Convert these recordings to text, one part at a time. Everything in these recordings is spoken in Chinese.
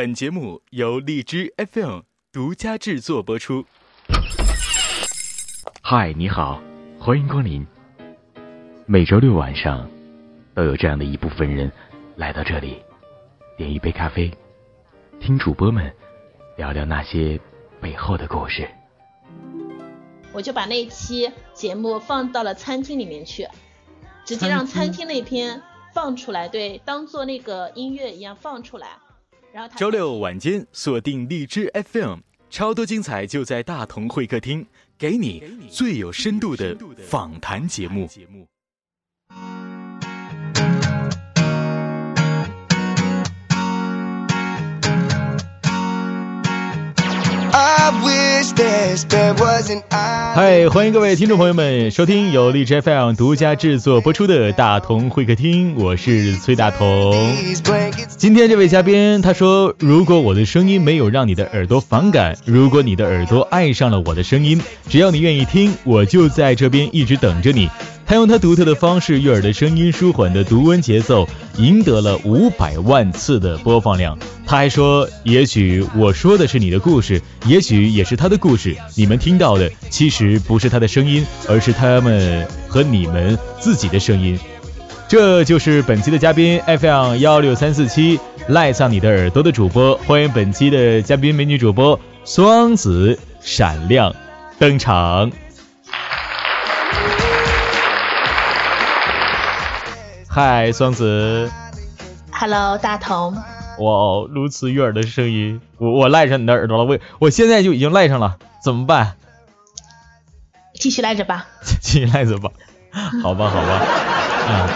本节目由荔枝 FM 独家制作播出。嗨，你好，欢迎光临。每周六晚上，都有这样的一部分人来到这里，点一杯咖啡，听主播们聊聊那些背后的故事。我就把那一期节目放到了餐厅里面去，直接让餐厅那篇放出来，对，当做那个音乐一样放出来。然后他周六晚间锁定荔枝 FM，超多精彩就在大同会客厅，给你最有深度的访谈节目。嗨，欢迎各位听众朋友们收听由荔枝 FM 独家制作播出的大同会客厅，我是崔大同。今天这位嘉宾他说，如果我的声音没有让你的耳朵反感，如果你的耳朵爱上了我的声音，只要你愿意听，我就在这边一直等着你。他用他独特的方式，悦耳的声音，舒缓的读文节奏，赢得了五百万次的播放量。他还说，也许我说的是你的故事，也许也是他的故事。你们听到的其实不是他的声音，而是他们和你们自己的声音。这就是本期的嘉宾 FM 幺六三四七赖上你的耳朵的主播，欢迎本期的嘉宾美女主播双子闪亮登场。嗨，双子，Hello 大同，哇，如此悦耳的声音，我我赖上你的耳朵了，我我现在就已经赖上了，怎么办？继续赖着吧。继续赖着吧，好吧，好吧，嗯。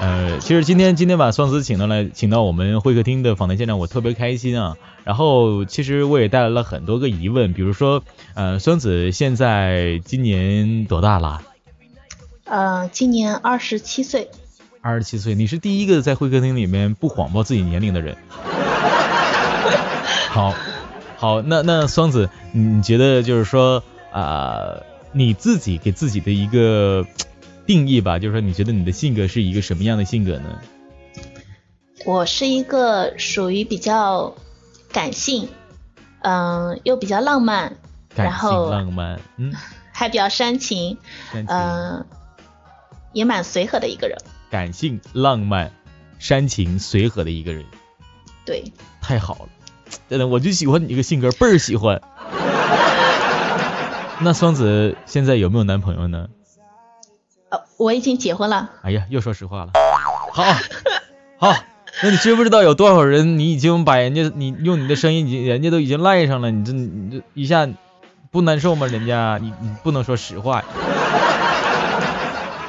呃，其实今天今天把双子请到来，请到我们会客厅的访谈现场，我特别开心啊。然后其实我也带来了很多个疑问，比如说，呃，双子现在今年多大了？呃，今年二十七岁，二十七岁。你是第一个在会客厅里面不谎报自己年龄的人。好，好，那那双子，你觉得就是说啊、你自己给自己的一个定义吧，就是说你觉得你的性格是一个什么样的性格呢？我是一个属于比较感性，嗯、又比较浪漫，感然后浪漫，嗯，还比较煽情，煽情，嗯、也蛮随和的一个人。感性浪漫、煽情随和的一个人，对，太好了，真的，我就喜欢你这个性格，倍儿喜欢。那双子现在有没有男朋友呢？呃，我已经结婚了。哎呀，又说实话了。好，好，那你知不知道有多少人你已经把人家你用你的声音，你人家都已经赖上了，你这你这一下不难受吗？人家你你不能说实话呀，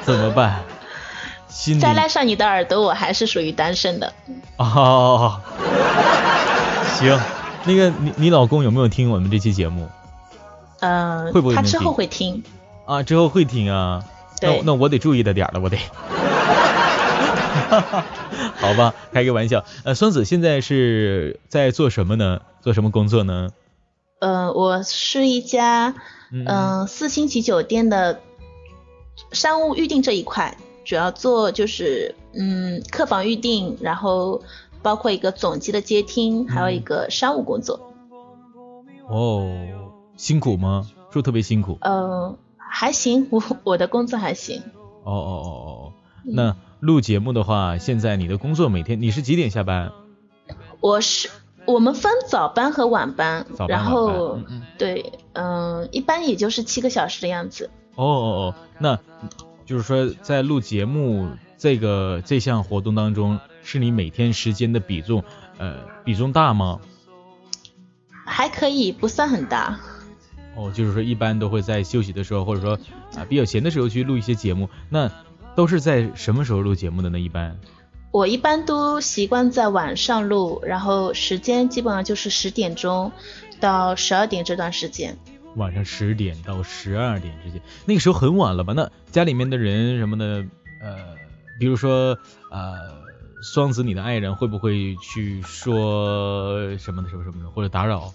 怎么办？心再赖上你的耳朵，我还是属于单身的。哦，行，那个你你老公有没有听我们这期节目嗯、会不会他之后会听。啊？之后会听啊？那对那我得注意着点了，我得。好吧，开个玩笑。呃，双子现在是在做什么呢？做什么工作呢？呃，我是一家嗯嗯、四星级酒店的商务预订这一块，主要做就是嗯客房预订，然后包括一个总机的接听，还有一个商务工作。哦，辛苦吗？是不是特别辛苦？呃，还行，我我的工作还行。哦哦哦哦哦。那录节目的话，现在你的工作每天你是几点下班？我是我们分早班和晚班，早班然后嗯嗯对，嗯、一般也就是七个小时的样子。哦哦哦，那就是说在录节目这个这项活动当中，是你每天时间的比重，呃，比重大吗？还可以，不算很大。哦，就是说一般都会在休息的时候，或者说啊比较闲的时候去录一些节目。那都是在什么时候录节目的呢？一般？我一般都习惯在晚上录，然后时间基本上就是十点钟到十二点这段时间。晚上十点到十二点之间，那个时候很晚了吧？那家里面的人什么的，呃，比如说呃，双子你的爱人会不会去说什么的什么什么的，或者打扰？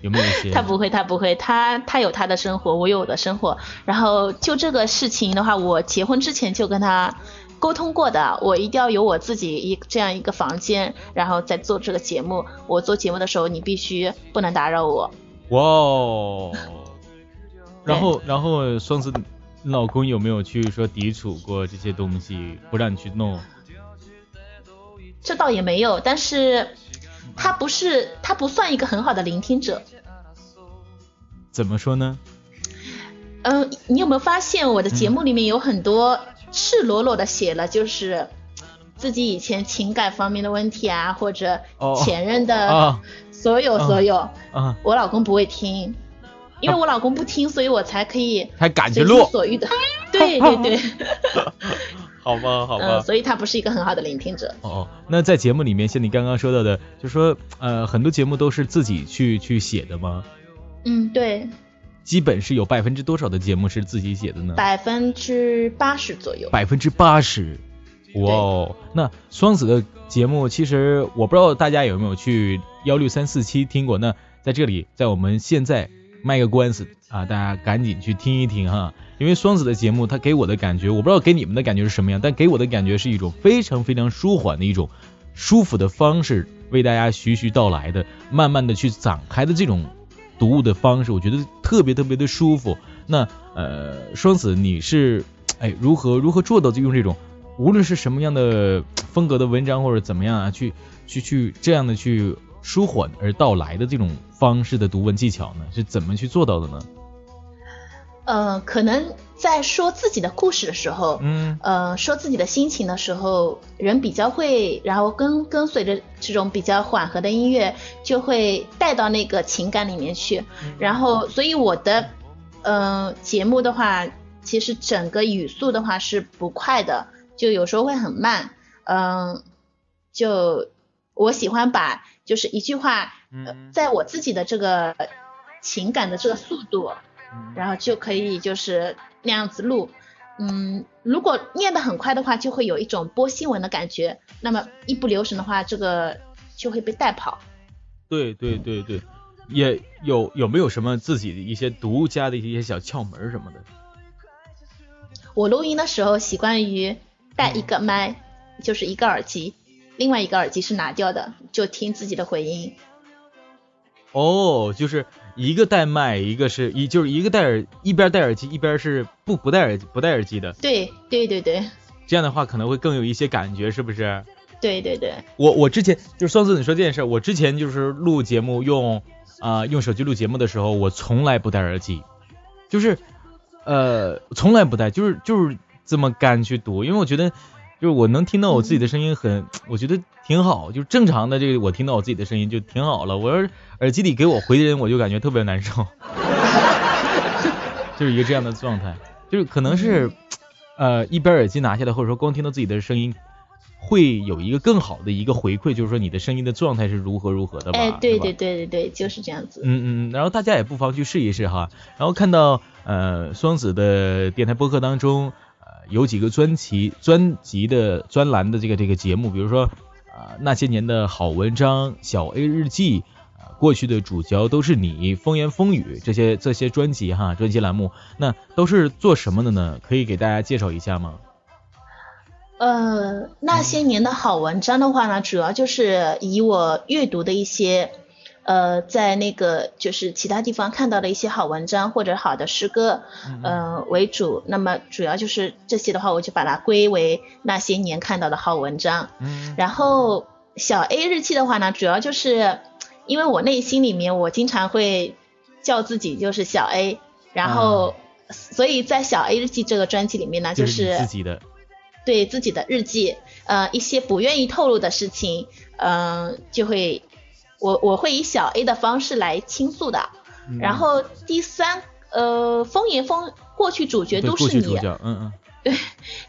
有没有一些？他不会，他不会，他他有他的生活，我有我的生活。然后就这个事情的话，我结婚之前就跟他沟通过的，我一定要有我自己一这样一个房间，然后再做这个节目。我做节目的时候，你必须不能打扰我。哇哦，然后然后双子老公有没有去说抵触过这些东西，不让你去弄？这倒也没有，但是他不是他不算一个很好的聆听者。怎么说呢？嗯，你有没有发现我的节目里面有很多赤裸裸的写了，就是自己以前情感方面的问题啊，或者哦前任的啊所有所有，啊，我老公不会听，因为 我老公不听，所以我才可以还敢去随心录？所欲的。对对对，好吧，好吧嗯，。所以他不是一个很好的聆听者。哦哦，那在节目里面，像你刚刚说到的，就说呃很多节目都是自己去去写的吗？嗯，对，基本是有百分之多少的节目是自己写的呢？百分之八十左右。百分之八十。哇哦，那双子的节目其实我不知道大家有没有去幺六三四七听过。那在这里，在我们现在卖个关子啊，大家赶紧去听一听哈。因为双子的节目，它给我的感觉，我不知道给你们的感觉是什么样，但给我的感觉是一种非常非常舒缓的一种舒服的方式，为大家徐徐道来的，慢慢的去展开的这种读物的方式，我觉得特别特别的舒服。那呃，双子你是哎如何如何做到就用这种无论是什么样的风格的文章或者怎么样啊，去去去这样的去舒缓而到来的这种方式的读文技巧呢？是怎么去做到的呢？呃，可能在说自己的故事的时候，嗯呃，说自己的心情的时候，人比较会，然后跟跟随着这种比较缓和的音乐，就会带到那个情感里面去。然后，所以我的呃节目的话，其实整个语速的话是不快的，就有时候会很慢。嗯、就我喜欢把就是一句话，呃，在我自己的这个情感的这个速度，然后就可以就是那样子录。嗯，如果念得很快的话，就会有一种播新闻的感觉；那么一不留神的话，这个就会被带跑。对对对对，也有有没有什么自己的一些独家的一些小窍门什么的？我录音的时候习惯于带一个麦，就是一个耳机，另外一个耳机是拿掉的，就听自己的回音。哦，就是一个带麦，一个是一就是一个戴耳一边戴耳机，一边是不不戴耳不戴耳机的，对对对对这样的话可能会更有一些感觉，是不是？对对对，我我之前就是双子你说这件事，我之前就是录节目用啊、用手机录节目的时候，我从来不戴耳机，就是呃从来不戴，就是就是这么干去读，因为我觉得就是我能听到我自己的声音很，我觉得挺好，就是正常的这个我听到我自己的声音就挺好了。我要是耳机里给我回的人，我就感觉特别难受，就是一个这样的状态，就是可能是呃一边耳机拿下来，或者说光听到自己的声音。会有一个更好的一个回馈，就是说你的声音的状态是如何如何的吧？哎，对对对对对，就是这样子。嗯嗯，然后大家也不妨去试一试哈。然后看到呃双子的电台播客当中，呃有几个专辑专辑的专栏的这个这个节目，比如说啊、那些年的好文章、小 A 日记。啊过去的主角都是你，风言风语这些这些专辑哈，专辑栏目，那都是做什么的呢？可以给大家介绍一下吗？呃，那些年的好文章的话呢，主要就是以我阅读的一些，呃，在那个就是其他地方看到的一些好文章或者好的诗歌，呃为主。那么主要就是这些的话，我就把它归为那些年看到的好文章。嗯然后小 A 日记的话呢，主要就是因为我内心里面我经常会叫自己就是小 A，然后、所以在小 A 日记这个专辑里面呢，就就是你自己的，对自己的日记，呃，一些不愿意透露的事情，嗯、就会我我会以小 A 的方式来倾诉的。嗯然后第三，呃，风言风过去主角都是你，过去主角，嗯对。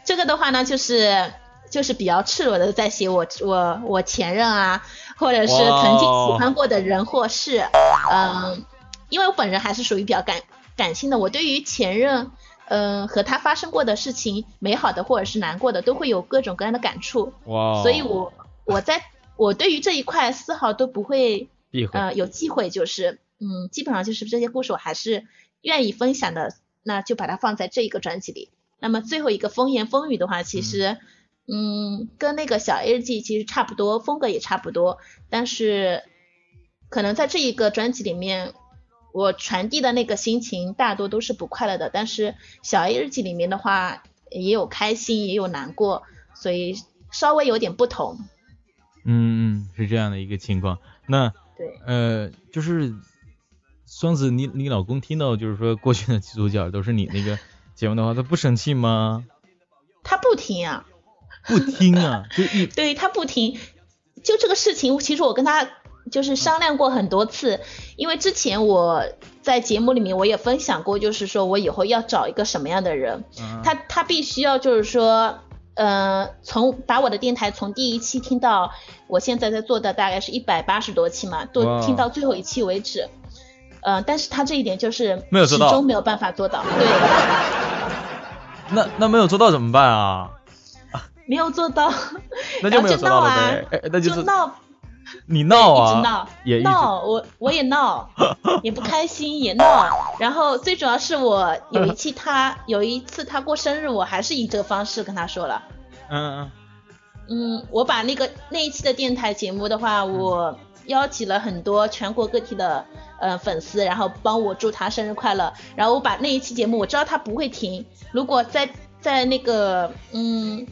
这个的话呢，就是就是比较赤裸的在写我我我前任啊，或者是曾经喜欢过的人或事，嗯、因为我本人还是属于比较感感性的，我对于前任，嗯、和他发生过的事情，美好的或者是难过的，都会有各种各样的感触，哇，所以我我在我对于这一块丝毫都不会。呃有忌讳，就是嗯，基本上就是这些故事我还是愿意分享的，那就把它放在这一个专辑里。那么最后一个风言风语的话，其实嗯，跟那个小 A 日记其实差不多，风格也差不多，但是可能在这一个专辑里面，我传递的那个心情大多都是不快乐的，但是小 A 日记里面的话也有开心，也有难过，所以稍微有点不同。嗯嗯，是这样的一个情况。那对，呃，就是双子，你你老公听到就是说过去的主角都是你那个 节目的话，他不生气吗？他不听啊，不听啊，就一 对他不听，就这个事情，其实我跟他就是商量过很多次，因为之前我在节目里面我也分享过，就是说我以后要找一个什么样的人，嗯。他他必须要就是说，呃，从把我的电台从第一期听到我现在在做的大概是一百八十多期嘛，都听到最后一期为止。呃，但是他这一点就是始没有做到终没有办法做到，对，那那没有做到怎么办啊？没有做到，那就没有做到呗。就闹，你闹啊，一直闹，也闹，我我也闹，也不开心，也闹。然后最主要是我有一期他有一次他过生日，我还是以这个方式跟他说了。嗯嗯嗯，我把那个那一期的电台节目的话，我邀请了很多全国各地的呃粉丝，然后帮我祝他生日快乐。然后我把那一期节目，我知道他不会听，如果在在那个嗯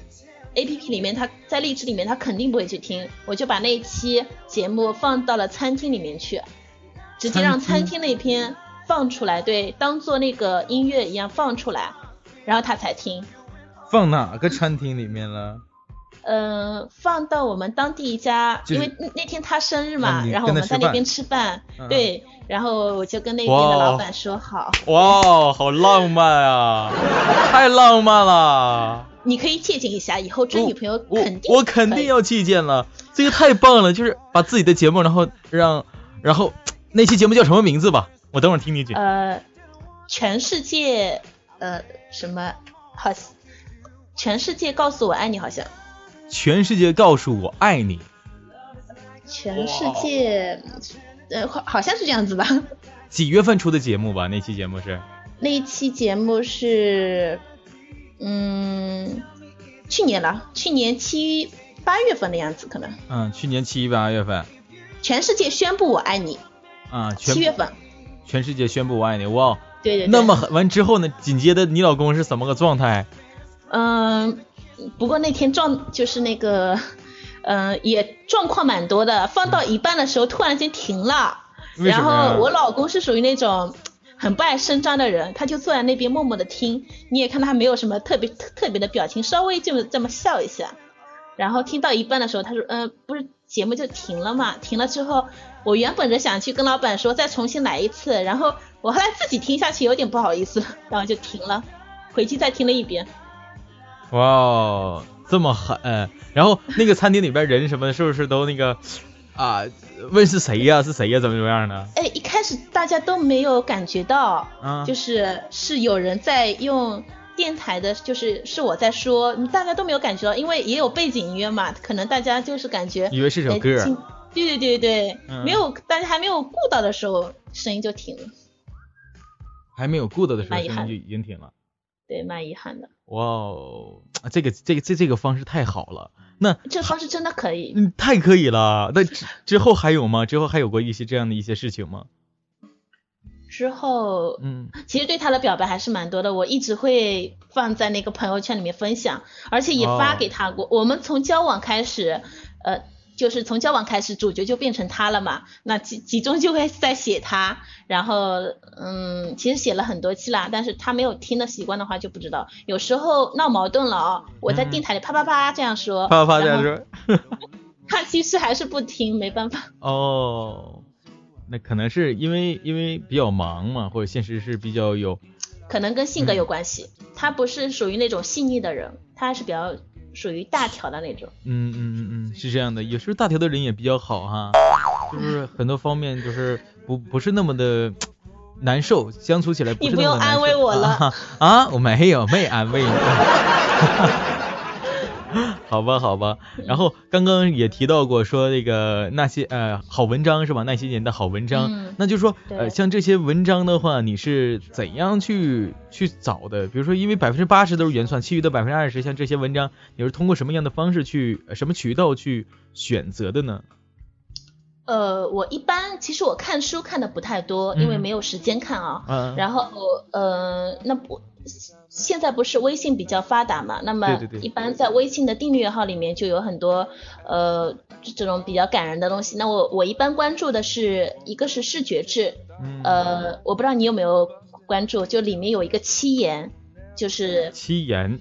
A P P 里面，他在荔枝里面，他肯定不会去听，我就把那一期节目放到了餐厅里面去，直接让餐厅那篇放出来，对，当做那个音乐一样放出来，然后他才听。放哪个餐厅里面了？呃，放到我们当地一家，就是因为那那天他生日啊嘛，然后我们在那边吃饭，嗯对，然后我就跟那边的老板说好，哇，好浪漫啊，太浪漫了。你可以借鉴一下，以后追女朋友肯定我肯定要借鉴了，这个太棒了，就是把自己的节目，然后让，然后那期节目叫什么名字吧？我等会儿听你讲。呃，全世界呃什么好，全世界告诉我爱你，好像全世界告诉我爱你，全世界呃好好像是这样子吧。几月份出的节目吧？那期节目是那一期节目是嗯去年了，去年七八月份的样子可能。嗯，去年七八月份全世界宣布我爱你，啊，全七月份。全世界宣布我爱你，哇！对对对。那么狠完之后呢？紧接着你老公是什么个状态？嗯，不过那天状就是那个，嗯、也状况蛮多的，放到一半的时候突然间停了，然后我老公是属于那种很不爱声张的人，他就坐在那边默默的听，你也看他没有什么特别特特别的表情，稍微就这么笑一下，然后听到一半的时候，他说，嗯、不是节目就停了嘛，停了之后，我原本着想去跟老板说再重新来一次，然后我后来自己听下去有点不好意思，然后就停了，回去再听了一遍。哇，这么狠！然后那个餐厅里边人什么的，是不是都那个啊？问是谁呀？是谁呀？怎么怎么样的？哎，一开始大家都没有感觉到，嗯就是是有人在用电台的，就是是我在说，大家都没有感觉到，因为也有背景音乐嘛，可能大家就是感觉以为是首哎歌听对对对对，嗯没有大家还没有顾到的时候，声音就停了，还没有顾到的时候，声音就已经停了。对，蛮遗憾的。哇哦，这个这个这这个方式太好了，那这方式真的可以，嗯太可以了。那之之后还有吗？之后还有过一些这样的一些事情吗？之后嗯，其实对他的表白还是蛮多的，我一直会放在那个朋友圈里面分享，而且也发哦给他过。我们从交往开始，呃，就是从交往开始，主角就变成他了嘛。那集集中就会在写他，然后嗯，其实写了很多期啦，但是他没有听的习惯的话就不知道。有时候闹矛盾了哦，我在嗯电台里啪啪啪这样说，啪啪啪这样说。他其实还是不听，没办法。哦，那可能是因为因为比较忙嘛，或者现实是比较有可能跟性格有关系，他不是属于那种细腻的人，他还是比较属于大条的那种。嗯嗯嗯嗯，是这样的，有时候大条的人也比较好哈，就是很多方面就是不不是那么的难受，相处起来不是你不用那么的难受安慰我了啊啊，我没有没安慰你。好吧，好吧。然后刚刚也提到过，说那个那些呃好文章是吧？那些年的好文章，嗯那就说呃像这些文章的话，你是怎样去去找的？比如说，因为百分之八十都是原创，其余的百分之二十，像这些文章，你是通过什么样的方式去、呃什么渠道去选择的呢？呃，我一般其实我看书看的不太多，因为嗯没有时间看啊。嗯，然后呃，那不现在不是微信比较发达嘛？那么一般在微信的订阅号里面就有很多呃这这种比较感人的东西。那我我一般关注的是一个是视觉志，嗯呃，我不知道你有没有关注，就里面有一个七言，就是七言，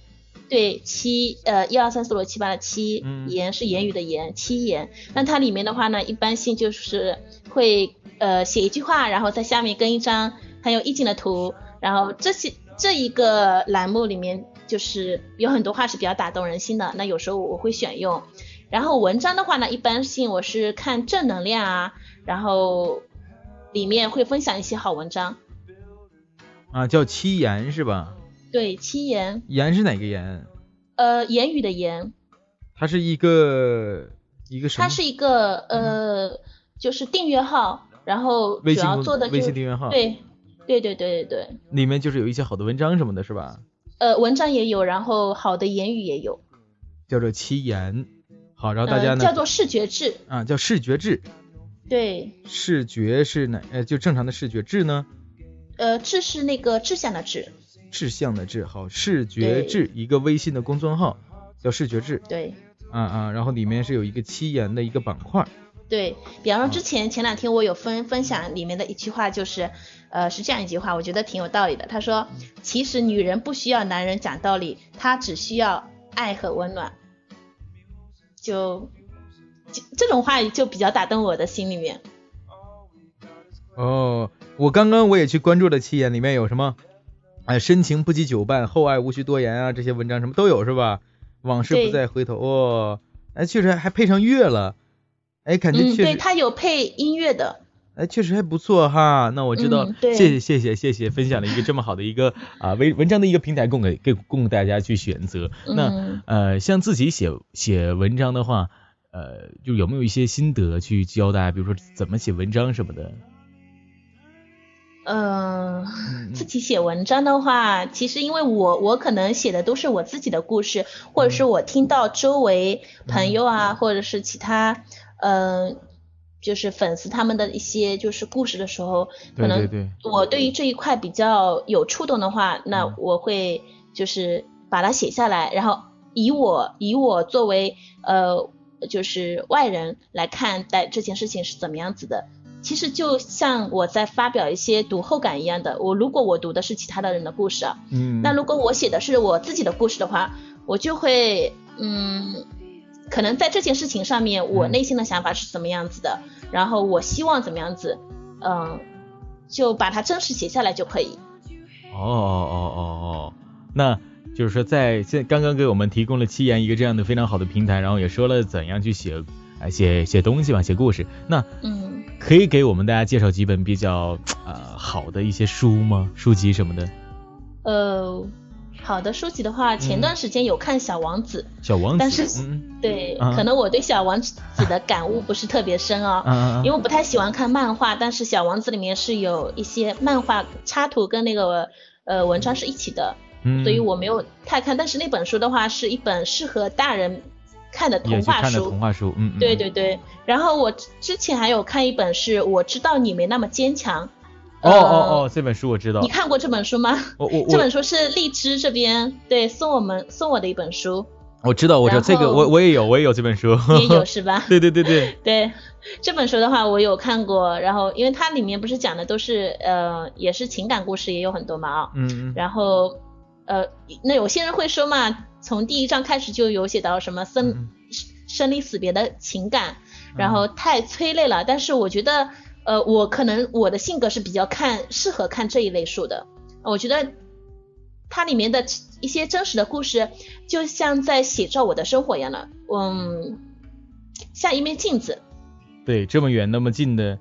对七呃一二三四五六七八的七，嗯言是言语的言，七言。那它里面的话呢，一般性就是会呃写一句话，然后在下面跟一张很有意境的图，然后这些这一个栏目里面就是有很多话是比较打动人心的，那有时候我会选用。然后文章的话呢，一般性我是看正能量啊，然后里面会分享一些好文章。啊，叫七言是吧？对，七言，言是哪个言？呃，言语的言。它是一个一个什么？它是一个呃，就是订阅号，然后主要做的就是微信订阅号，，对，对对对对对，里面就是有一些好的文章什么的，是吧？呃，文章也有，然后好的言语也有，叫做七言。好，然后大家呃，呢，叫做视觉志，啊叫视觉志，对，视觉是哪？呃，就正常的视觉志呢？呃，志是那个志向的志，志向的志，好，视觉志一个微信的公众号叫视觉志，对。啊啊，然后里面是有一个七言的一个板块，对比方说啊之前前两天我有分分享里面的一句话，就是，呃，是这样一句话，我觉得挺有道理的。他说，其实女人不需要男人讲道理，她只需要爱和温暖。就，就这种话就比较打动我的心里面。哦，我刚刚我也去关注了七言，里面有什么？哎，深情不及久伴，厚爱无需多言啊，这些文章什么都有是吧？往事不再回头，哦，哎，确实还还配上乐了，哎，感觉嗯，对，确实，它有配音乐的。哎，确实还不错哈。那我知道，谢谢谢谢谢谢分享了一个这么好的一个啊文文章的一个平台，供给给供大家去选择。那嗯呃，像自己写写文章的话，呃，就有没有一些心得去教大家，比如说怎么写文章什么的？嗯、嗯。自己写文章的话，其实因为我我可能写的都是我自己的故事，或者是我听到周围朋友啊，或者是其他嗯、呃就是粉丝他们的一些就是故事的时候，可能我对于这一块比较有触动的话，那嗯。我会就是把它写下来，然后以我以我作为呃就是外人来看待这件事情是怎么样子的。其实就像我在发表一些读后感一样的，我如果我读的是其他的人的故事啊，嗯，那如果我写的是我自己的故事的话，我就会嗯，可能在这件事情上面，我嗯内心的想法是怎么样子的，然后我希望怎么样子，嗯，就把它真实写下来就可以。哦哦哦哦哦，那就是说在现刚刚给我们提供了七言一个这样的非常好的平台，然后也说了怎样去写啊写写东西吧，写故事。那嗯，可以给我们大家介绍几本比较呃好的一些书吗？书籍什么的？呃，好的书籍的话，前段时间有看《小王子》小王子，但是嗯对，啊可能我对小王子的感悟不是特别深哦，因为我不太喜欢看漫画，但是小王子里面是有一些漫画插图跟那个呃文章是一起的，嗯，所以我没有太看。但是那本书的话是一本适合大人看的童话书看的书。童话书，嗯，嗯对对，对，然后我之前还有看一本是我知道你没那么坚强。哦呃哦哦，这本书我知道你，看过这本书吗？我我我这本书是荔枝这边对送我们送我的一本书，我知道我知道这个我我也有我也有这本书，你也有是吧？对对对对，对 这本书的话，我有看过，然后因为它里面不是讲的都是呃也是情感故事，也有很多嘛啊、嗯嗯，然后呃那有些人会说嘛，从第一章开始就有写到什么生、嗯生离死别的情感，然后太催泪了。但是我觉得呃我可能我的性格是比较看适合看这一类书的，我觉得它里面的一些真实的故事，就像在写照我的生活一样的，嗯，像一面镜子。对，这么远那么近的，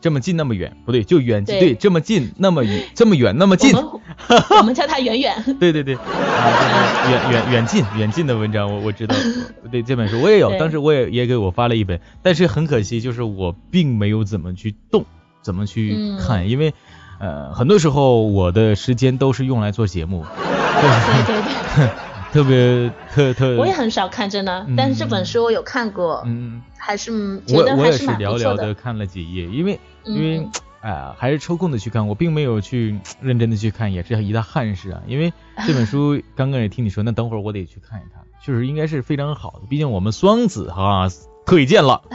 这么近那么远，不对，就远对对，这么近那么远，这么远那么近我们 我们叫他远远。对对对，远远远近远近的文章，我我知道，对这本书我也有，当时我也也给我发了一本，但是很可惜，就是我并没有怎么去动，怎么去嗯。看，因为呃很多时候我的时间都是用来做节目，对对对，特别特特，我也很少看，真的。嗯。但是这本书我有看过，嗯，还是我我也是蛮寥寥。的。看了几页，因为因为嗯啊、还是抽空的去看，我并没有去 认真的去看，也是一大憾事啊。因为 这本书刚刚也听你说，那等会儿我得去看一看，确实应该是非常好的，毕竟我们双子哈推荐了，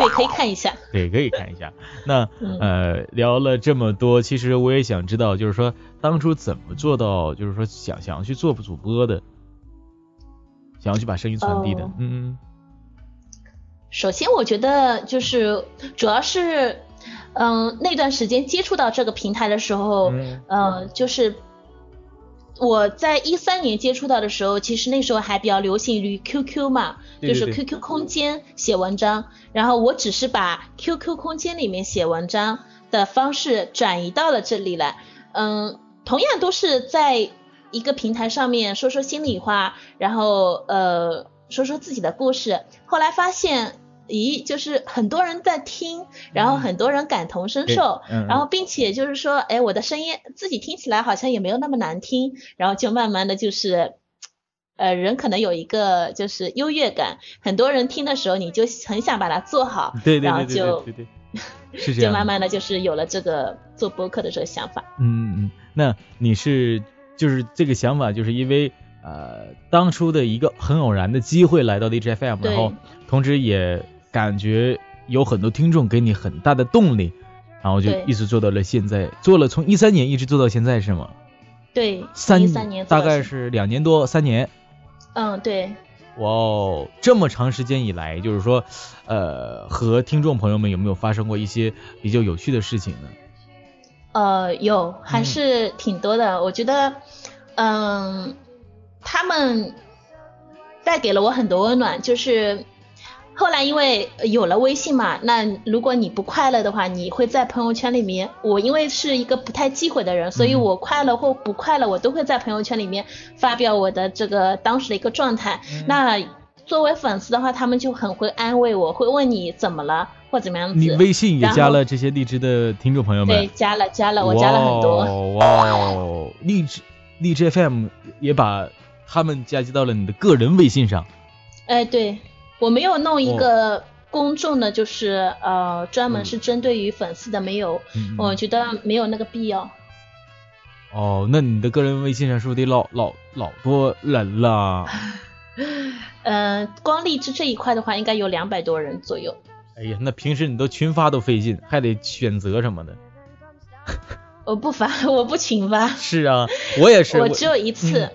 对，可以看一下。对，可以看一下。那嗯呃聊了这么多，其实我也想知道，就是说当初怎么做到，就是说想想要去做主播的，想要去把声音传递的，哦嗯嗯首先，我觉得就是主要是，嗯，那段时间接触到这个平台的时候，嗯呃，就是我在一三年接触到的时候，其实那时候还比较流行于 QQ 嘛，就是 QQ 空间写文章，然后我只是把 QQ 空间里面写文章的方式转移到了这里来，嗯，同样都是在一个平台上面说说心里话，然后呃说说自己的故事，后来发现。咦，就是很多人在听，然后很多人感同身受，然后并且就是说，哎，我的声音自己听起来好像也没有那么难听，然后就慢慢的就是，呃，人可能有一个就是优越感，很多人听的时候你就很想把它做好，对对然后对对就对对对，是这样。就慢慢的就是有了这个做播客的这个想法。嗯嗯，那你是就是这个想法，就是因为呃当初的一个很偶然的机会来到 DJFM，然后同时也感觉有很多听众给你很大的动力，然后就一直做到了现在，做了从一三年一直做到现在是吗？对，三年大概是两年多三年。嗯对，哇哦，这么长时间以来，就是说，呃，和听众朋友们有没有发生过一些比较有趣的事情呢？呃，有还嗯是挺多的。我觉得，嗯，他们带给了我很多温暖。就是后来因为有了微信嘛，那如果你不快乐的话，你会在朋友圈里面。我因为是一个不太忌讳的人，所以嗯我快乐或不快乐，我都会在朋友圈里面发表我的这个当时的一个状态。嗯那作为粉丝的话，他们就很会安慰我，会问你怎么了或怎么样子。你微信也加了这些荔枝的听众朋友们？对，加了加了，我加了很多。哇哦，荔枝荔枝 FM 也把他们加接到了你的个人微信上。哎，对，我没有弄哦一个公众的，就是呃，专门嗯是针对于粉丝的，没有，嗯我觉得没有那个必要。哦，那你的个人微信上是不是得老老老多人了？嗯、光荔枝这一块的话，应该有两百多人左右。哎呀，那平时你都群发都费劲，还得选择什么的。我不发，我不群发，是啊，我也是。我 只有一次，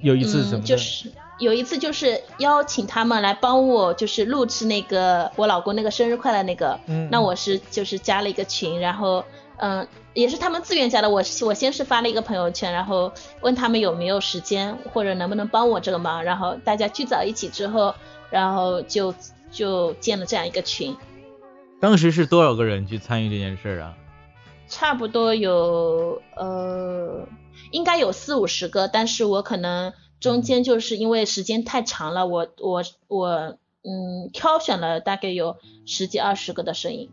有一次怎么嗯，就是有一次就是邀请他们来帮我，就是录制那个我老公那个生日快乐那个，嗯那我是就是加了一个群，然后嗯，也是他们自愿加的，我是我先是发了一个朋友圈，然后问他们有没有时间或者能不能帮我这个忙，然后大家聚在一起之后，然后就就建了这样一个群，当时是多少个人去参与这件事啊？差不多有呃，应该有四五十个，但是我可能中间就是因为时间太长了，我我我嗯挑选了大概有十几二十个的声音。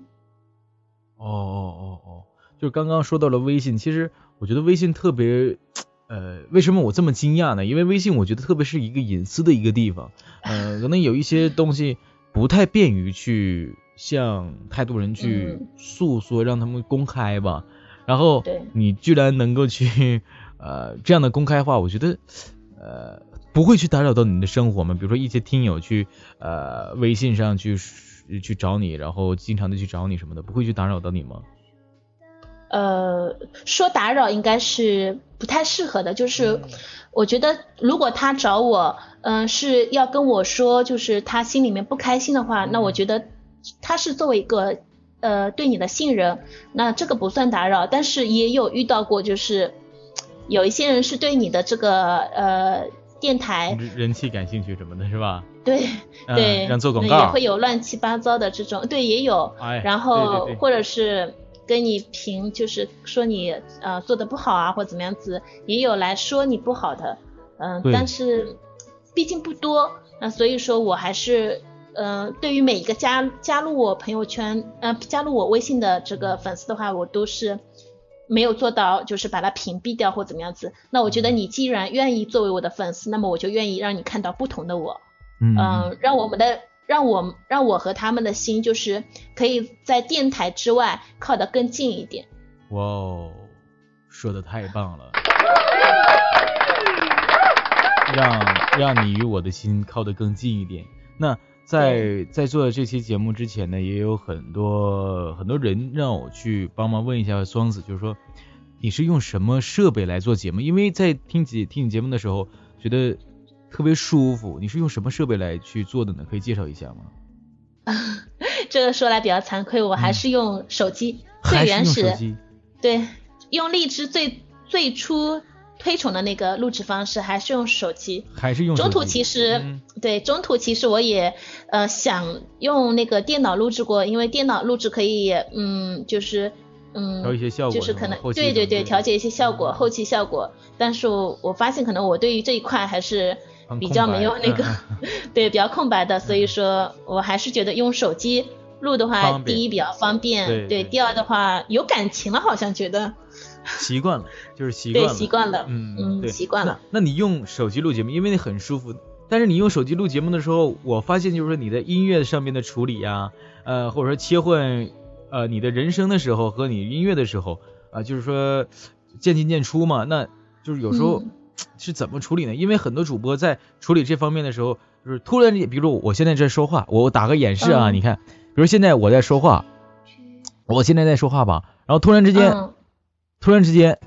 哦哦哦哦，就是刚刚说到了微信，其实我觉得微信特别，呃，为什么我这么惊讶呢？因为微信我觉得特别是一个隐私的一个地方，呃，可能有一些东西不太便于去向太多人去嗯诉说，让他们公开吧。然后你居然能够去呃这样的公开化，我觉得呃不会去打扰到你的生活吗？比如说一些听友去呃微信上去去找你，然后经常的去找你什么的，不会去打扰到你吗？呃，说打扰应该是不太适合的，就是我觉得如果他找我，嗯、是要跟我说，就是他心里面不开心的话，那我觉得他是作为一个呃对你的信任，那这个不算打扰，但是也有遇到过，就是有一些人是对你的这个呃电台，人人气感兴趣什么的，是吧？对嗯对，让做广那也告会有乱七八糟的这种，对，也有，哎然后或者是跟你评，就是说你呃做的不好啊，或怎么样子，也有来说你不好的，嗯、对但是毕竟不多，那所以说我还是。呃，对于每一个加加入我朋友圈，呃，加入我微信的这个粉丝的话，我都是没有做到，就是把它屏蔽掉或怎么样子。那我觉得你既然愿意作为我的粉丝，那么我就愿意让你看到不同的我。嗯嗯，让我们的让我让我和他们的心就是可以在电台之外靠得更近一点。哇哦，说的太棒了，让让你与我的心靠得更近一点。那在在做这期节目之前呢，也有很多很多人让我去帮忙问一下双子，就是说你是用什么设备来做节目？因为在听节听你节目的时候，觉得特别舒服。你是用什么设备来去做的呢？可以介绍一下吗？这个说来比较惭愧，我还是用手机、最原始，用手机？对，用荔枝最最初推崇的那个录制方式，还是用手机。还是用手中途其实、嗯。对中途其实我也呃想用那个电脑录制过，因为电脑录制可以嗯就是嗯调一些效果就是可能对对对调节一些效果后期效果，但是我我发现可能我对于这一块还是比较没有那个嗯。对比较空白的，所以说我还是觉得用手机录的话，第一比较方便，对对。第二的话有感情了，好像觉得习惯了，就是习惯对了，习惯了，嗯嗯对习惯了。那。那你用手机录节目，因为你很舒服。但是你用手机录节目的时候，我发现就是说你在音乐上面的处理呀、呃，或者说切换呃你的人声的时候和你音乐的时候啊、就是说渐进渐出嘛，那就是有时候嗯是怎么处理呢？因为很多主播在处理这方面的时候，就是突然间，比如我现在在说话，我打个演示啊，嗯你看，比如现在我在说话，我现在在说话吧，然后突然之间，嗯，突然之间，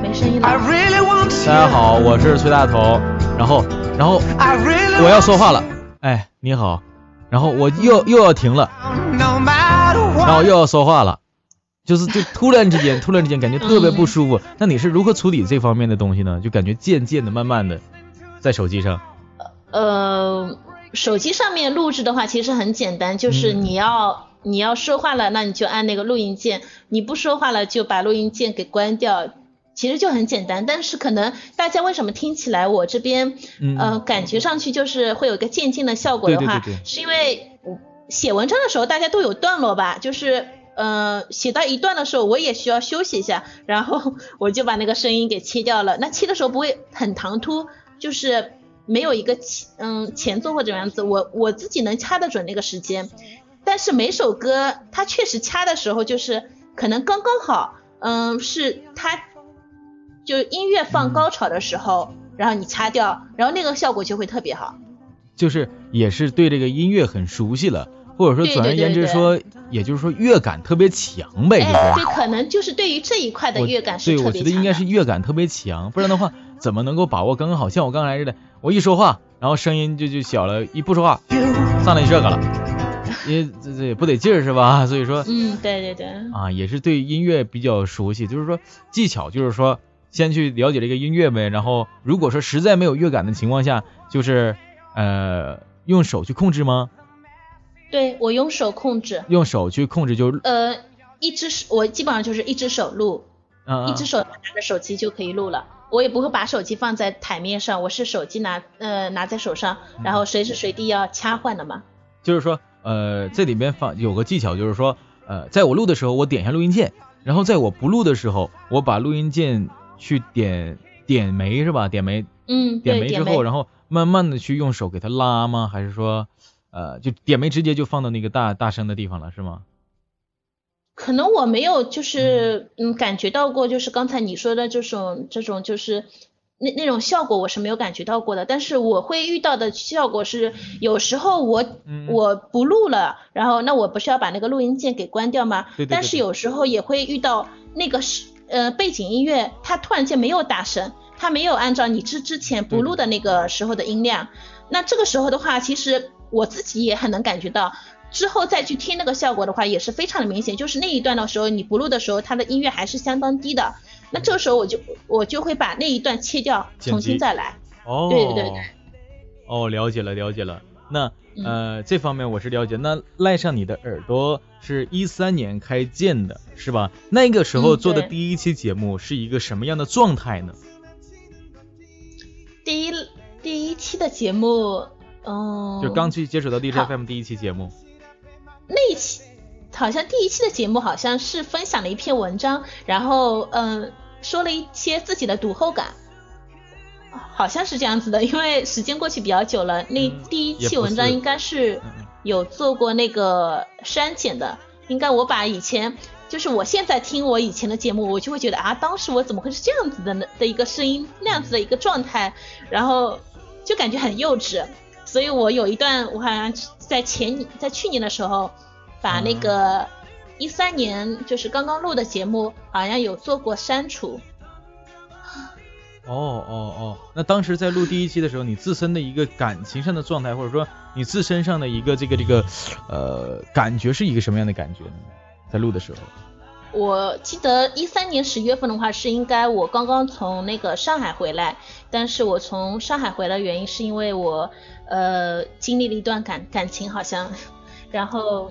没声音 I 了。really want to. 大家好，我是崔大头，然后然后我要说话了，哎，你好，然后我又又要停了，然后又要说话了，就是就突然之间，突然之间感觉特别不舒服。那你是如何处理这方面的东西呢？就感觉渐渐的、慢慢的，在手机上，呃，手机上面录制的话，其实很简单，就是嗯你要、你要说话了，那你就按那个录音键；你不说话了，就把录音键给关掉。其实就很简单，但是可能大家为什么听起来我这边，嗯呃，感觉上去就是会有一个渐进的效果的话，对对对对是因为我写文章的时候大家都有段落吧，就是呃写到一段的时候我也需要休息一下，然后我就把那个声音给切掉了。那切的时候不会很唐突，就是没有一个前嗯前奏或者怎么样子，我我自己能掐得准那个时间，但是每首歌它确实掐的时候就是可能刚刚好，嗯是它就音乐放高潮的时候，然后你掐掉，然后那个效果就会特别好。就是也是对这个音乐很熟悉了，或者说总而言之对对说，也就是说乐感特别强呗，就是。哎，对，可能就是对于这一块的乐感是对，我觉得应该。是乐感特别强，不然的话怎么能够把握刚刚好？像我刚才似的，我一说话，然后声音就就小了，一不说话上来这个了，因为这这也不得劲儿是吧？所以说嗯，对对对，啊，也是对音乐比较熟悉，就是说技巧，就是说先去了解这个音乐呗，然后如果说实在没有乐感的情况下，就是呃用手去控制吗？对我用手控制，用手去控制就呃，一只手我基本上就是一只手录，嗯、一只手拿着手机就可以录了。我也不会把手机放在台面上，我是手机拿呃拿在手上，嗯然后随时随地要掐换的嘛。就是说，呃，这里边放有个技巧，就是说，呃，在我录的时候，我点一下录音键，然后在我不录的时候，我把录音键去点点没是吧？点没，嗯，点没之后，然后慢慢的去用手给它拉吗？还是说，呃，就点没直接就放到那个大大声的地方了，是吗？可能我没有就是嗯感觉到过，就是刚才你说的这种这种就是那那种效果我是没有感觉到过的，但是我会遇到的效果是有时候我嗯我不录了，然后那我不是要把那个录音键给关掉吗？对对对但是有时候也会遇到那个是呃背景音乐它突然间没有大声，它没有按照你之之前不录的那个时候的音量，那这个时候的话，其实我自己也很能感觉到。之后再去听那个效果的话，也是非常的明显。就是那一段的时候，你不录的时候，它的音乐还是相当低的。那这个时候我就我就会把那一段切掉，重新再来。哦，对对对对哦，了解了了解了。那呃，这方面我是了解。那赖上你的耳朵是一三年开建的，是吧？那个时候做的第一期节目是一个什么样的状态呢？第一第一期的节目，嗯，就刚去接触到 DJ FM 第一期节目。好像第一期的节目好像是分享了一篇文章，然后嗯说了一些自己的读后感。好像是这样子的，因为时间过去比较久了。那第一期文章应该是有做过那个删减的，应该我把以前就是我现在听我以前的节目，我就会觉得啊，当时我怎么会是这样子的呢的一个声音，那样子的一个状态，然后就感觉很幼稚。所以我有一段我好像在前在去年的时候，把那个一三年就是刚刚录的节目，好像有做过删除。哦哦哦，那当时在录第一期的时候，你自身的一个感情上的状态，或者说你自身上的一个这个这个呃感觉是一个什么样的感觉呢？在录的时候，我记得一三年十月份的话是应该我刚刚从那个上海回来，但是我从上海回来原因是因为我呃经历了一段感感情好像，然后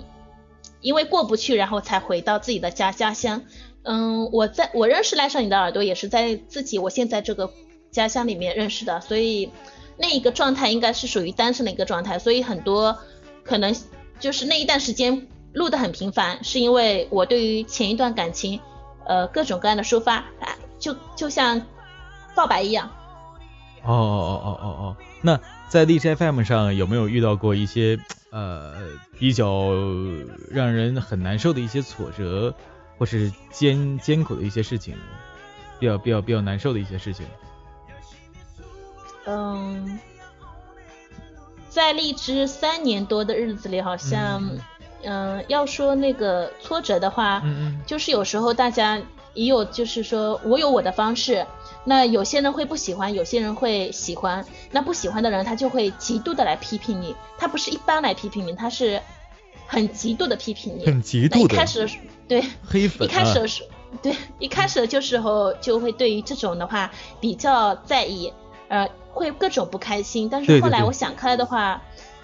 因为过不去，然后才回到自己的家家乡。嗯，我在我认识赖上你的耳朵也是在自己我现在这个家乡里面认识的，所以那一个状态应该是属于单身的一个状态，所以很多可能就是那一段时间录的很频繁，是因为我对于前一段感情呃各种各样的抒发，就就像告白一样。哦哦哦哦哦，那在荔枝 FM 上有没有遇到过一些呃比较让人很难受的一些挫折？或是艰艰苦的一些事情，比较比较比较难受的一些事情。嗯，在荔枝三年多的日子里，好像，嗯，要说那个挫折的话，就是有时候大家也有，就是说我有我的方式，那有些人会不喜欢，有些人会喜欢，那不喜欢的人他就会极度的来批评你，他不是一般来批评你，他是。很极度的批评你，很极度的。一开始对黑粉，一开始的时对，一开始的时候就会对于这种的话比较在意，呃，会各种不开心。但是后来我想开了的话，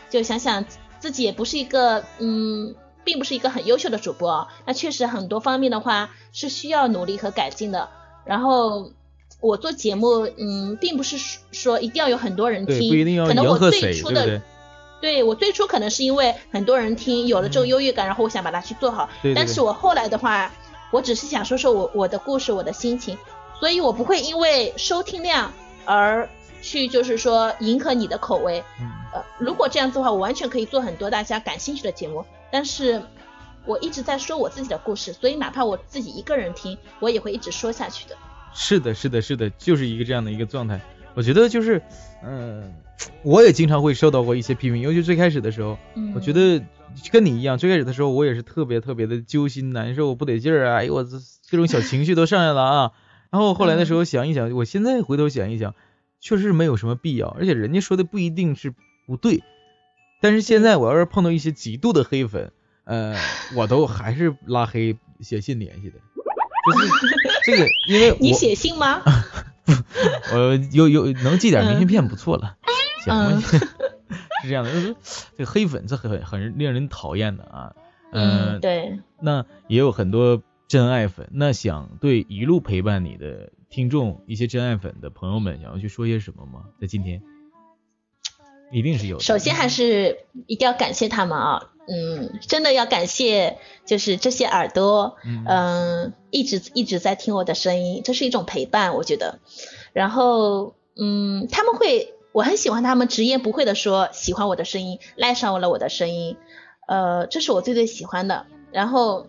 就想想自己也不是一个嗯，并不是一个很优秀的主播，那确实很多方面的话是需要努力和改进的。然后我做节目，嗯，并不是说一定要有很多人听，可能我最初的。对我最初可能是因为很多人听，有了这种优越感，然后我想把它去做好。对。但是我后来的话，我只是想说说我我的故事，我的心情，所以我不会因为收听量而去就是说迎合你的口味。嗯。呃，如果这样子的话，我完全可以做很多大家感兴趣的节目。但是我一直在说我自己的故事，所以哪怕我自己一个人听，我也会一直说下去的。是的，是的，是的，就是一个这样的一个状态。我觉得就是，嗯。我也经常会受到过一些批评，尤其最开始的时候，我觉得跟你一样，最开始的时候我也是特别特别的揪心难受，不得劲儿啊，哎呦我这各种小情绪都上来了啊。然后后来的时候想一想，我现在回头想一想，确实没有什么必要，而且人家说的不一定是不对。但是现在我要是碰到一些极度的黑粉，呃，我都还是拉黑写信联系的。就是这个，因为 你写信吗？我有有能寄点明信片不错了，行，是这样的，就是这个黑粉是很很令人讨厌的啊，嗯，对，那也有很多真爱粉，那想对一路陪伴你的听众，一些真爱粉的朋友们，想要去说些什么吗？在今天，一定是有。首先还是一定要感谢他们啊。嗯，真的要感谢，就是这些耳朵，嗯，一直一直在听我的声音，这是一种陪伴，我觉得。然后，嗯，他们会，我很喜欢他们直言不讳的说喜欢我的声音，赖上了我的声音，呃，这是我最最喜欢的。然后，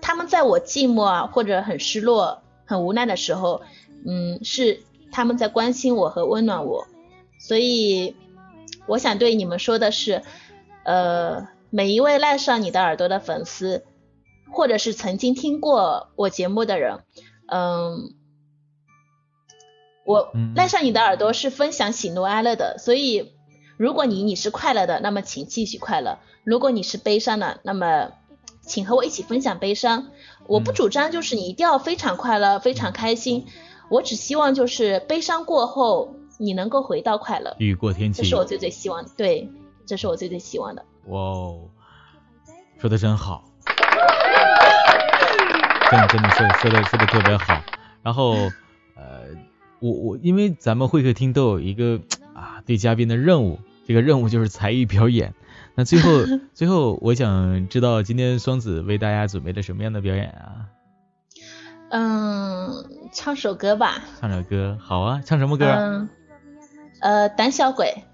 他们在我寂寞啊或者很失落、很无奈的时候，嗯，是他们在关心我和温暖我。所以，我想对你们说的是，呃。每一位赖上你的耳朵的粉丝，或者是曾经听过我节目的人，嗯，我赖上你的耳朵是分享喜怒哀乐的，所以如果你你是快乐的，那么请继续快乐；如果你是悲伤的，那么请和我一起分享悲伤。我不主张就是你一定要非常快乐、非常开心，我只希望就是悲伤过后你能够回到快乐。雨过天晴，这是我最最希望的。对。这是我最最希望的。哇哦，说的真好，真的真的说说的说的特别好。然后呃，我我因为咱们会客厅都有一个啊对嘉宾的任务，这个任务就是才艺表演。那最后 最后，我想知道今天双子为大家准备了什么样的表演啊？嗯，唱首歌吧。唱首歌，好啊，唱什么歌？嗯，呃，胆小鬼。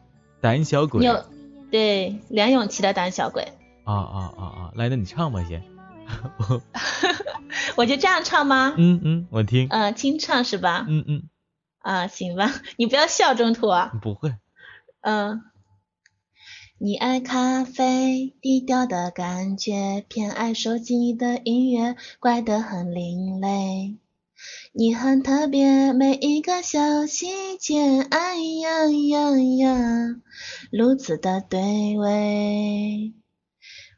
胆小鬼。有对梁咏琪的胆小鬼。啊啊啊啊！来，那你唱吧先。我就这样唱吗？嗯嗯，我听。嗯，清唱是吧？嗯嗯。啊，行吧，你不要笑中途啊。不会。嗯。你爱咖啡，低调的感觉，偏爱手机的音乐，怪得很另类。你很特别，每一个小细节，哎呀呀呀，如此的对味。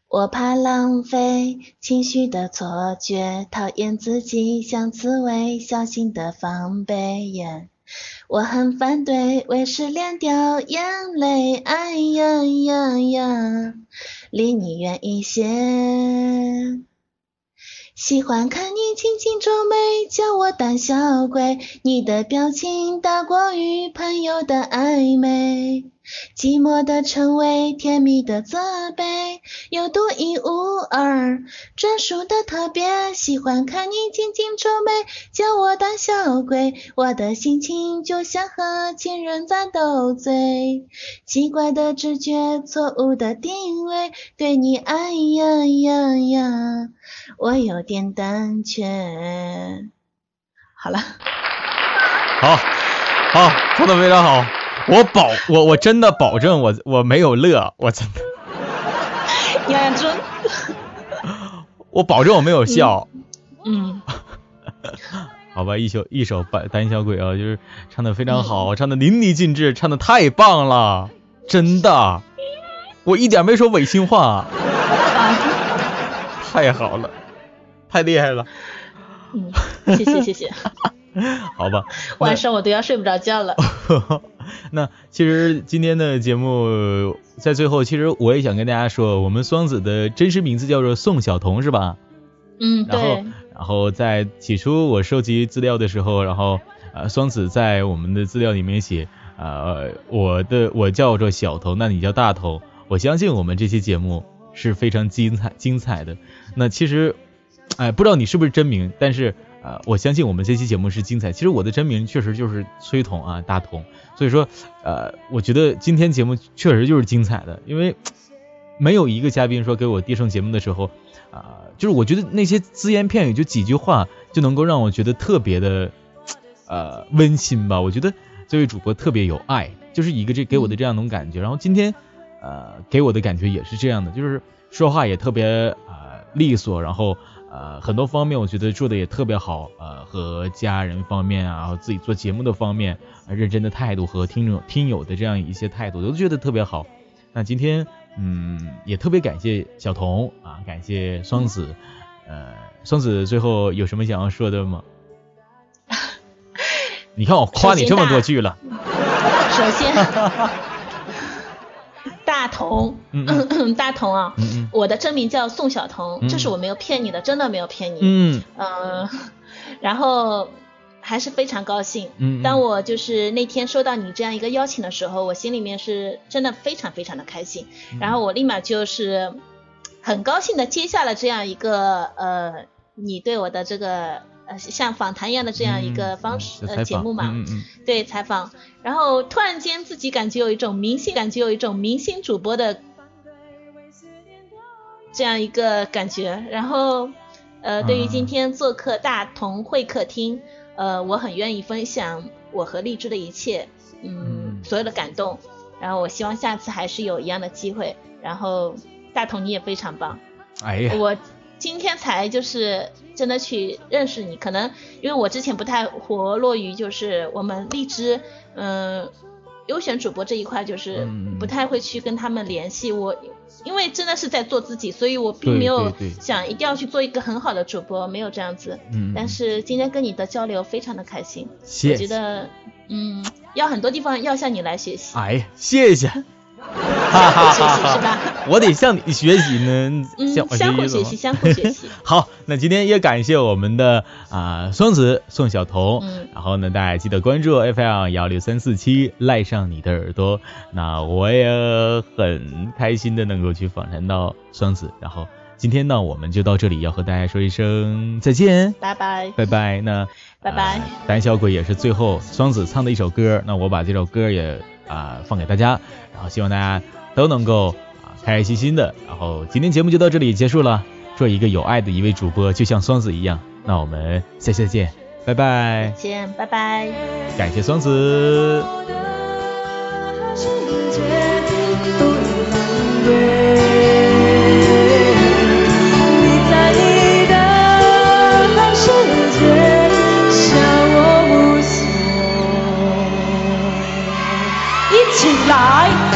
我怕浪费情绪的错觉，讨厌自己像刺猬，小心的防备。我很反对为失恋掉眼泪，哎呀呀呀，离你远一些。喜欢看你轻轻皱眉，叫我胆小鬼。你的表情大过于朋友的暧昧，寂寞的称谓，甜蜜的责备，有独一无二，专属的特别。喜欢看你轻轻皱眉，叫我胆小鬼。我的心情就像和情人在斗嘴，奇怪的直觉，错误的定位，对你哎呀呀呀。我有点胆怯。好了，好，好，唱的非常好。我保，我我真的保证，我我没有乐，我真的。我保证我没有笑。嗯。好吧，一首一首胆胆小鬼啊，就是唱的非常好，唱的淋漓尽致，唱的太棒了，真的，我一点没说违心话。太好了。太厉害了，嗯，谢谢谢谢，好吧，晚上我都要睡不着觉了。那其实今天的节目在最后，其实我也想跟大家说，我们双子的真实名字叫做宋晓彤，是吧？嗯，对。然后，然后在起初我收集资料的时候，然后呃，双子在我们的资料里面写，呃，我的我叫做小彤，那你叫大头。我相信我们这期节目是非常精彩精彩的。那其实。哎，不知道你是不是真名，但是呃，我相信我们这期节目是精彩。其实我的真名确实就是崔彤啊，大同。所以说，呃，我觉得今天节目确实就是精彩的，因为没有一个嘉宾说给我递上节目的时候，啊，就是我觉得那些只言片语就几句话就能够让我觉得特别的呃温馨吧。我觉得这位主播特别有爱，就是一个这给我的这样一种感觉。然后今天呃给我的感觉也是这样的，就是说话也特别啊利索，然后。呃，很多方面我觉得做的也特别好，呃，和家人方面啊，自己做节目的方面，认真的态度和听众听友的这样一些态度，都觉得特别好。那今天，嗯，也特别感谢小童啊，感谢双子，呃，双子最后有什么想要说的吗？你看我夸你这么多句了。首先。大同，大同啊，我的真名叫宋晓彤，这是我没有骗你的，真的没有骗你。嗯，嗯，然后还是非常高兴。嗯，当我就是那天收到你这样一个邀请的时候，我心里面是真的非常非常的开心。然后我立马就是很高兴的接下了这样一个呃，你对我的这个。像访谈一样的这样一个方式呃节目嘛，嗯对采访，然后突然间自己感觉有一种明星，感觉有一种明星主播的这样一个感觉，然后呃对于今天做客大同会客厅，呃我很愿意分享我和荔枝的一切，嗯。所有的感动，然后我希望下次还是有一样的机会，然后大同你也非常棒，哎呀。我。今天才就是真的去认识你，可能因为我之前不太活络于就是我们荔枝嗯优选主播这一块，就是不太会去跟他们联系。我因为真的是在做自己，所以我并没有想一定要去做一个很好的主播，没有这样子。嗯。但是今天跟你的交流非常的开心，我觉得嗯要很多地方要向你来学习。哎，谢谢。哈哈相互学习哈？我得向你学习呢，嗯向，我相互学习相互学习。好，那今天也感谢我们的啊、双子宋晓彤，嗯然后呢，大家记得关注 FM 幺六三四七，赖上你的耳朵。那我也很开心的能够去访谈到双子，然后今天呢，我们就到这里，要和大家说一声再见，拜拜，拜拜。那拜拜呃胆小鬼也是最后双子唱的一首歌，那我把这首歌也啊、放给大家，然后希望大家都能够啊、开开心心的。然后今天节目就到这里结束了，做一个有爱的一位主播，就像双子一样。那我们下期再见，拜拜，再见，拜拜。感谢双子。lại.